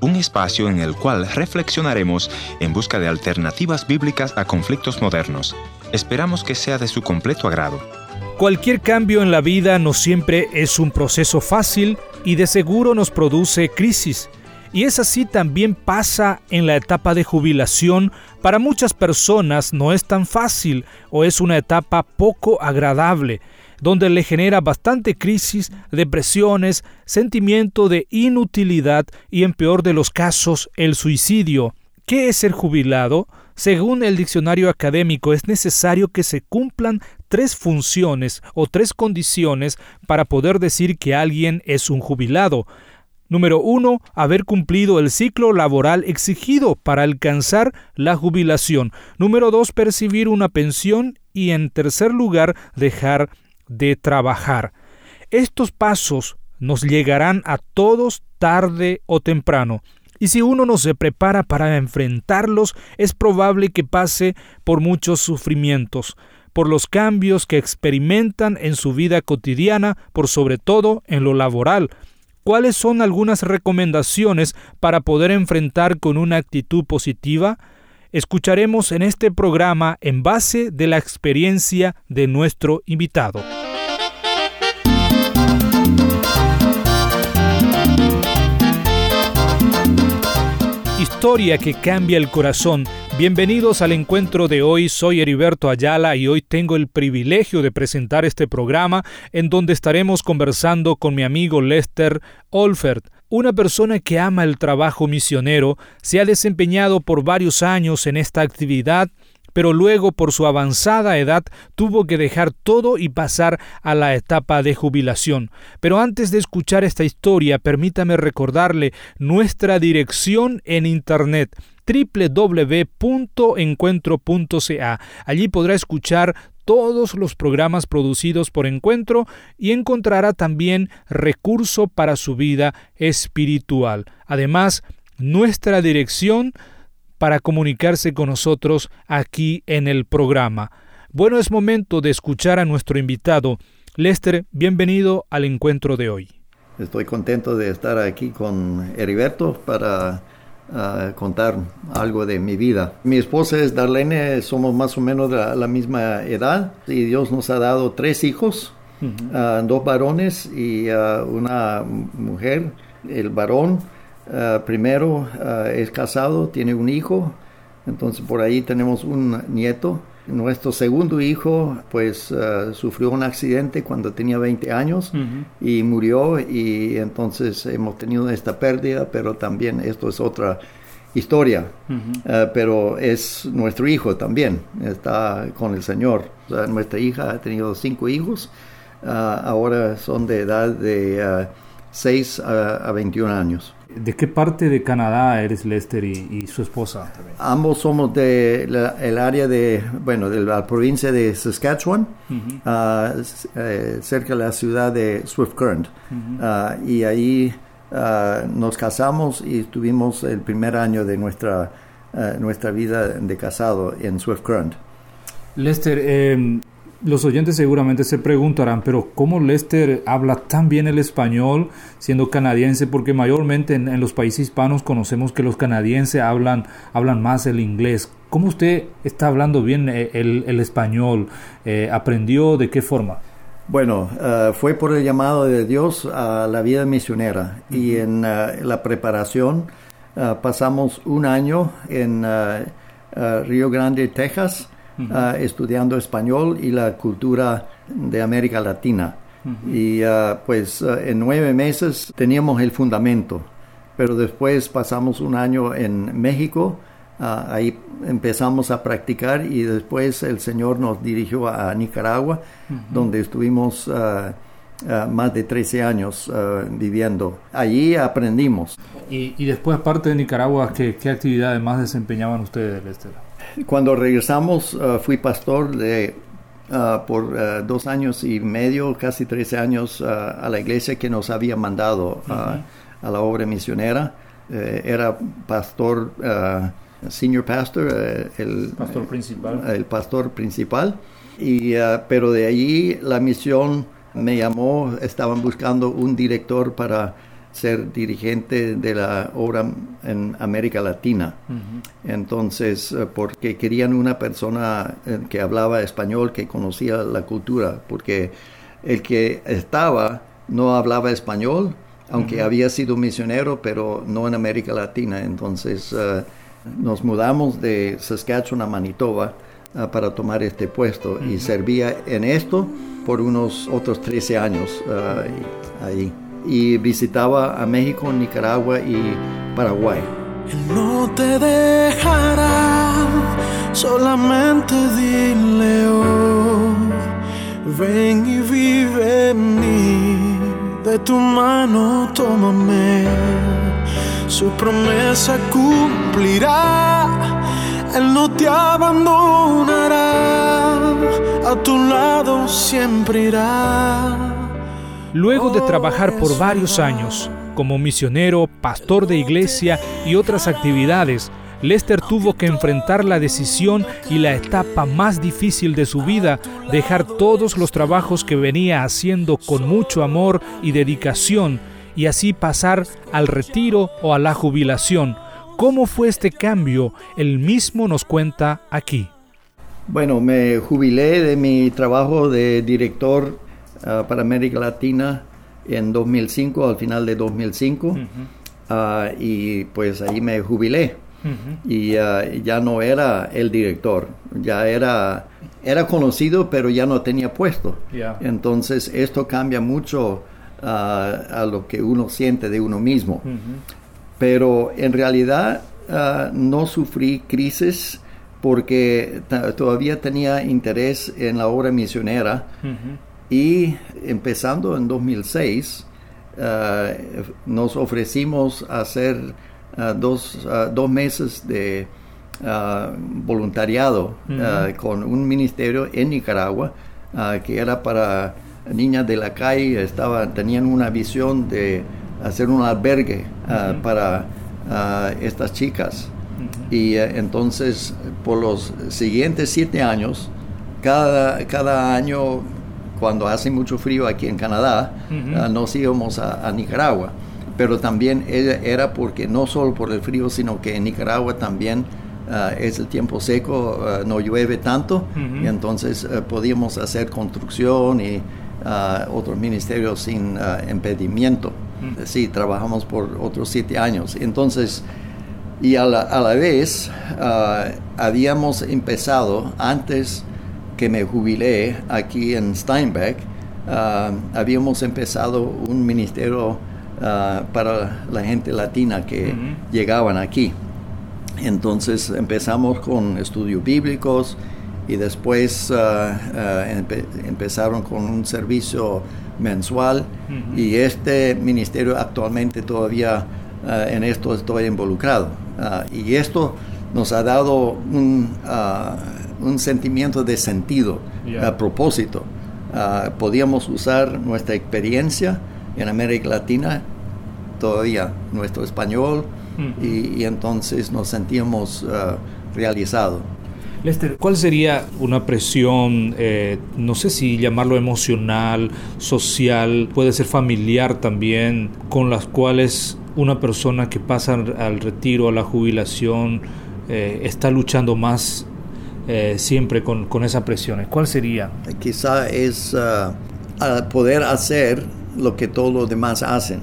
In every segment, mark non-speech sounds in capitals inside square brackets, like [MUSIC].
Un espacio en el cual reflexionaremos en busca de alternativas bíblicas a conflictos modernos. Esperamos que sea de su completo agrado. Cualquier cambio en la vida no siempre es un proceso fácil y de seguro nos produce crisis. Y es así también pasa en la etapa de jubilación. Para muchas personas no es tan fácil o es una etapa poco agradable, donde le genera bastante crisis, depresiones, sentimiento de inutilidad y en peor de los casos el suicidio. ¿Qué es ser jubilado? Según el diccionario académico, es necesario que se cumplan tres funciones o tres condiciones para poder decir que alguien es un jubilado. Número uno, haber cumplido el ciclo laboral exigido para alcanzar la jubilación. Número dos, percibir una pensión. Y en tercer lugar, dejar de trabajar. Estos pasos nos llegarán a todos tarde o temprano. Y si uno no se prepara para enfrentarlos, es probable que pase por muchos sufrimientos, por los cambios que experimentan en su vida cotidiana, por sobre todo en lo laboral. ¿Cuáles son algunas recomendaciones para poder enfrentar con una actitud positiva? Escucharemos en este programa en base de la experiencia de nuestro invitado. Historia que cambia el corazón. Bienvenidos al encuentro de hoy. Soy Heriberto Ayala y hoy tengo el privilegio de presentar este programa en donde estaremos conversando con mi amigo Lester Olfert, una persona que ama el trabajo misionero, se ha desempeñado por varios años en esta actividad pero luego por su avanzada edad tuvo que dejar todo y pasar a la etapa de jubilación. Pero antes de escuchar esta historia, permítame recordarle nuestra dirección en Internet www.encuentro.ca. Allí podrá escuchar todos los programas producidos por Encuentro y encontrará también recurso para su vida espiritual. Además, nuestra dirección para comunicarse con nosotros aquí en el programa. Bueno, es momento de escuchar a nuestro invitado. Lester, bienvenido al encuentro de hoy. Estoy contento de estar aquí con Heriberto para ah, contar algo de mi vida. Mi esposa es Darlene, somos más o menos de la, misma edad y Dios nos ha dado tres hijos, ah, dos varones y ah, una mujer. El varón Ah, primero es casado, tiene un hijo, entonces por ahí tenemos un nieto. Nuestro segundo hijo pues ah, sufrió un accidente cuando tenía 20 años y murió y entonces hemos tenido esta pérdida, pero también esto es otra historia, pero es nuestro hijo también, está con el Señor. nuestra hija ha tenido cinco hijos, ahora son de edad de 6 a 21 años. ¿De qué parte de Canadá eres Lester y, su esposa? Ambos somos del el área de, bueno, de la provincia de Saskatchewan, eh, cerca de la ciudad de Swift Current. Ah, y ahí ah, nos casamos y tuvimos el primer año de nuestra, nuestra vida de casado en Swift Current. Lester, eh, los oyentes seguramente se preguntarán, pero ¿cómo Lester habla tan bien el español siendo canadiense? Porque mayormente en, los países hispanos conocemos que los canadienses hablan, hablan más el inglés. ¿Cómo usted está hablando bien eh, el, español? Eh, ¿Aprendió de qué forma? Bueno, eh, fue por el llamado de Dios a la vida misionera y en la preparación pasamos un año en Río Grande, Texas Ah, estudiando español y la cultura de América Latina. Y ah, pues ah, en nueve meses teníamos el fundamento, pero después pasamos un año en México, ahí empezamos a practicar y después el Señor nos dirigió a, Nicaragua, donde estuvimos... más de 13 años viviendo. Allí aprendimos. Y, después, aparte de Nicaragua, ¿qué, qué actividades más desempeñaban ustedes, Lester? Cuando regresamos, uh, fui pastor de, uh, por uh, dos años y medio, casi 13 años, a la iglesia que nos había mandado a la obra misionera. Eh, era pastor, senior pastor, eh, el pastor principal. el pastor principal. Y, pero de allí la misión me llamó, estaban buscando un director para ser dirigente de la obra en América Latina. Entonces, eh, porque querían una persona eh, que hablaba español, que conocía la cultura, porque el que estaba no hablaba español, aunque había sido misionero, pero no en América Latina. Entonces, eh, nos mudamos de Saskatchewan a Manitoba para tomar este puesto y servía en esto por unos otros 13 años ahí y visitaba a México, Nicaragua y Paraguay. Él no te dejará, solamente dile ven y vive en mí, de tu mano tómame, su promesa cumplirá, Él no te abandonará, a tu lado siempre irá Luego de trabajar por varios años como misionero, pastor de iglesia y otras actividades, Lester tuvo que enfrentar la decisión y la etapa más difícil de su vida, dejar todos los trabajos que venía haciendo con mucho amor y dedicación y así pasar al retiro o a la jubilación. ¿Cómo fue este cambio? Él mismo nos cuenta aquí. Bueno, me jubilé de mi trabajo de director Ah, para América Latina en 2005, al final de 2005, ah, y pues ahí me jubilé. Y ah, ya no era el director, ya era, era conocido, pero ya no tenía puesto. Entonces esto cambia mucho a lo que uno siente de uno mismo. Pero en realidad no sufrí crisis porque todavía tenía interés en la obra misionera y empezando en 2006, eh, nos ofrecimos hacer uh, dos, uh, dos, meses de voluntariado con un ministerio en Nicaragua que era para niñas de la calle, estaba, tenían una visión de hacer un albergue para estas chicas. Y entonces, por los siguientes siete años, cada, cada año cuando hace mucho frío aquí en Canadá, ah, nos íbamos a, Nicaragua. Pero también era porque no solo por el frío, sino que en Nicaragua también ah, es el tiempo seco, ah, no llueve tanto, y entonces podíamos hacer construcción y otros ministerios sin impedimento. Sí, trabajamos por otros siete años. Entonces, y a la, a la vez habíamos empezado antes que me jubilé aquí en Steinbeck, ah, habíamos empezado un ministerio ah, para la gente latina que llegaban aquí. Entonces empezamos con estudios bíblicos y después ah, empezaron con un servicio mensual y este ministerio actualmente todavía en esto estoy involucrado. y esto nos ha dado un un sentimiento de sentido, a propósito. Ah, podíamos usar nuestra experiencia en América Latina, todavía nuestro español, mm. y, entonces nos sentíamos uh, realizados. Lester, ¿cuál sería una presión, eh, no sé si llamarlo emocional, social, puede ser familiar también, con las cuales una persona que pasa al retiro, a la jubilación, eh, está luchando más eh, siempre con, con esas presiones? ¿Cuál sería? Quizá es uh, poder hacer lo que todos los demás hacen.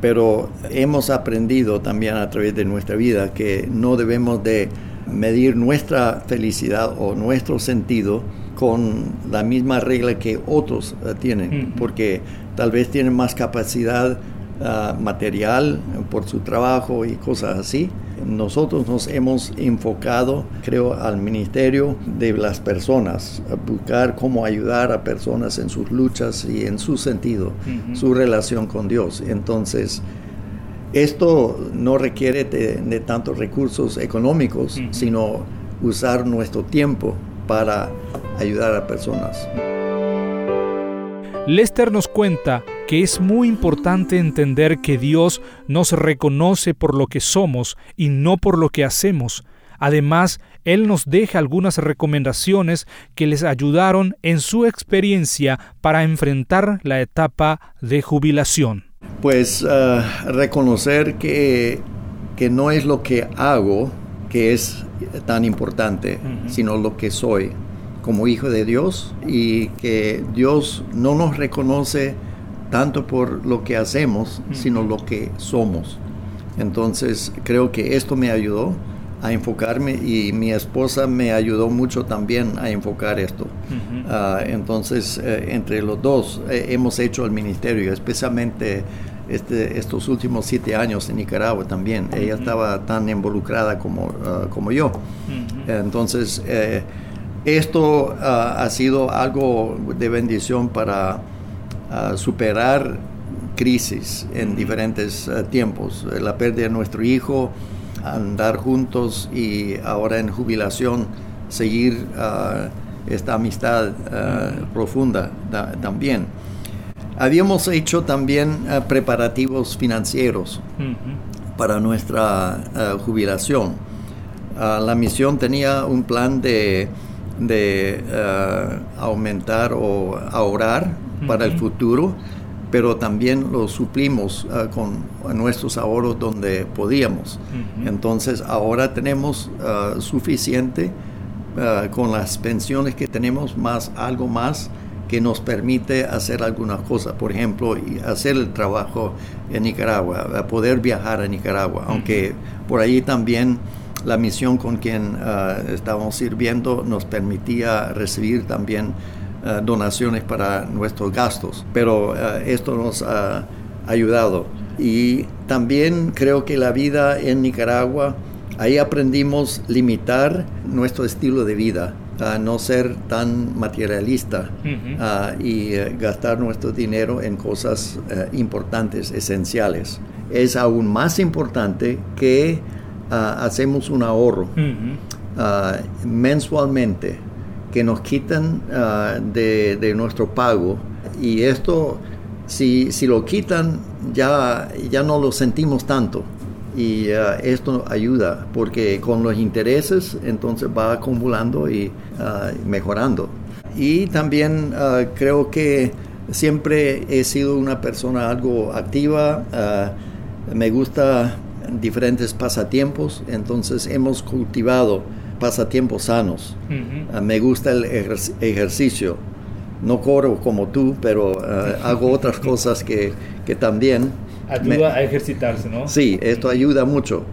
Pero hemos aprendido también a través de nuestra vida que no debemos de medir nuestra felicidad o nuestro sentido con la misma regla que otros uh, tienen, porque tal vez tienen más capacidad uh, material por su trabajo y cosas así, nosotros nos hemos enfocado, creo, al ministerio de las personas, a buscar cómo ayudar a personas en sus luchas y en su sentido, su relación con Dios. Entonces, esto no requiere de, tantos recursos económicos, sino usar nuestro tiempo para ayudar a personas. Lester nos cuenta que es muy importante entender que Dios nos reconoce por lo que somos y no por lo que hacemos. Además, Él nos deja algunas recomendaciones que les ayudaron en su experiencia para enfrentar la etapa de jubilación. Pues ah, reconocer que, que no es lo que hago que es tan importante, sino lo que soy como hijo de Dios y que Dios no nos reconoce tanto por lo que hacemos, sino lo que somos. Entonces creo que esto me ayudó a enfocarme y mi esposa me ayudó mucho también a enfocar esto. Ah, entonces, eh, entre los dos eh, hemos hecho el ministerio, especialmente este, estos últimos siete años en Nicaragua también. Ella estaba tan involucrada como, ah, como yo. Entonces, eh, esto ah, ha sido algo de bendición para superar crisis en diferentes tiempos. La pérdida de nuestro hijo, andar juntos y ahora en jubilación seguir ah, esta amistad ah, profunda también. Habíamos hecho también ah, preparativos financieros para nuestra jubilación. la misión tenía un plan de, de aumentar o ahorrar para el futuro pero también lo suplimos ah, con nuestros ahorros donde podíamos. Entonces ahora tenemos ah, suficiente ah, con las pensiones que tenemos más algo más que nos permite hacer algunas cosas, por ejemplo, hacer el trabajo en Nicaragua, poder viajar a Nicaragua, aunque por ahí también la misión con quien estábamos sirviendo nos permitía recibir también eh, donaciones para nuestros gastos, pero eh, esto nos ha ayudado. Y también creo que la vida en Nicaragua, ahí aprendimos limitar nuestro estilo de vida, a no ser tan materialista y eh, gastar nuestro dinero en cosas importantes, esenciales. Es aún más importante que hacemos un ahorro mensualmente que nos quitan ah, de, nuestro pago. Y esto si, si, lo quitan ya, ya no lo sentimos tanto. Y ah, esto ayuda porque con los intereses entonces va acumulando y ah, mejorando. Y también creo que siempre he sido una persona algo activa. Me gusta diferentes pasatiempos. Entonces hemos cultivado pasatiempos sanos. Ah, me gusta el ejercicio. No corro como tú, pero ah, hago otras [LAUGHS] cosas que, que también... Ayuda a ejercitarse, ¿no? Sí, esto ayuda mucho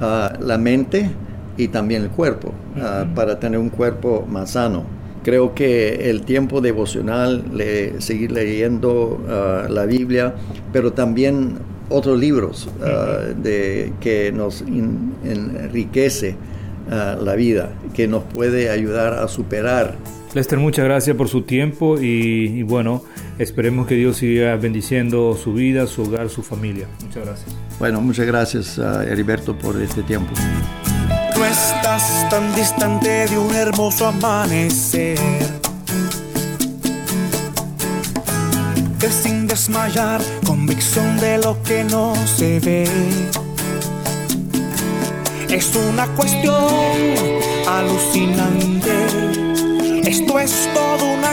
a la mente y también el cuerpo, ah, para tener un cuerpo más sano. Creo que el tiempo devocional, le, seguir leyendo la Biblia, pero también otros libros de, que nos enriquece la vida, que nos puede ayudar a superar. Lester, muchas gracias por su tiempo y, bueno, esperemos que Dios siga bendiciendo su vida, su hogar, su familia. Muchas gracias. Bueno, muchas gracias a Heriberto por este tiempo. No estás tan distante de un hermoso amanecer. Que sin desmayar, convicción de lo que no se ve es una cuestión alucinante. Esto es todo una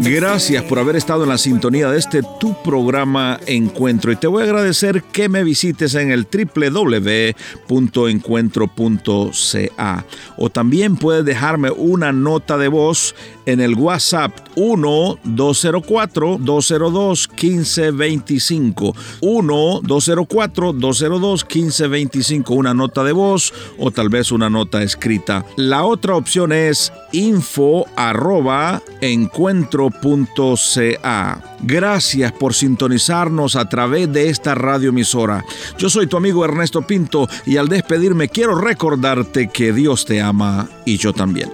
Gracias por haber estado en la sintonía de este tu programa Encuentro. Y te voy a agradecer que me visites en el www.encuentro.ca o también puedes dejarme una nota de voz en el WhatsApp 1-204-202-1525 1-204-202-1525 una nota de voz o tal vez una nota escrita. La otra opción es info arroba encuentro.ca. Gracias por sintonizarnos a través de esta radioemisora. Yo soy tu amigo Ernesto Pinto y al despedirme quiero recordarte que Dios te ama y yo también.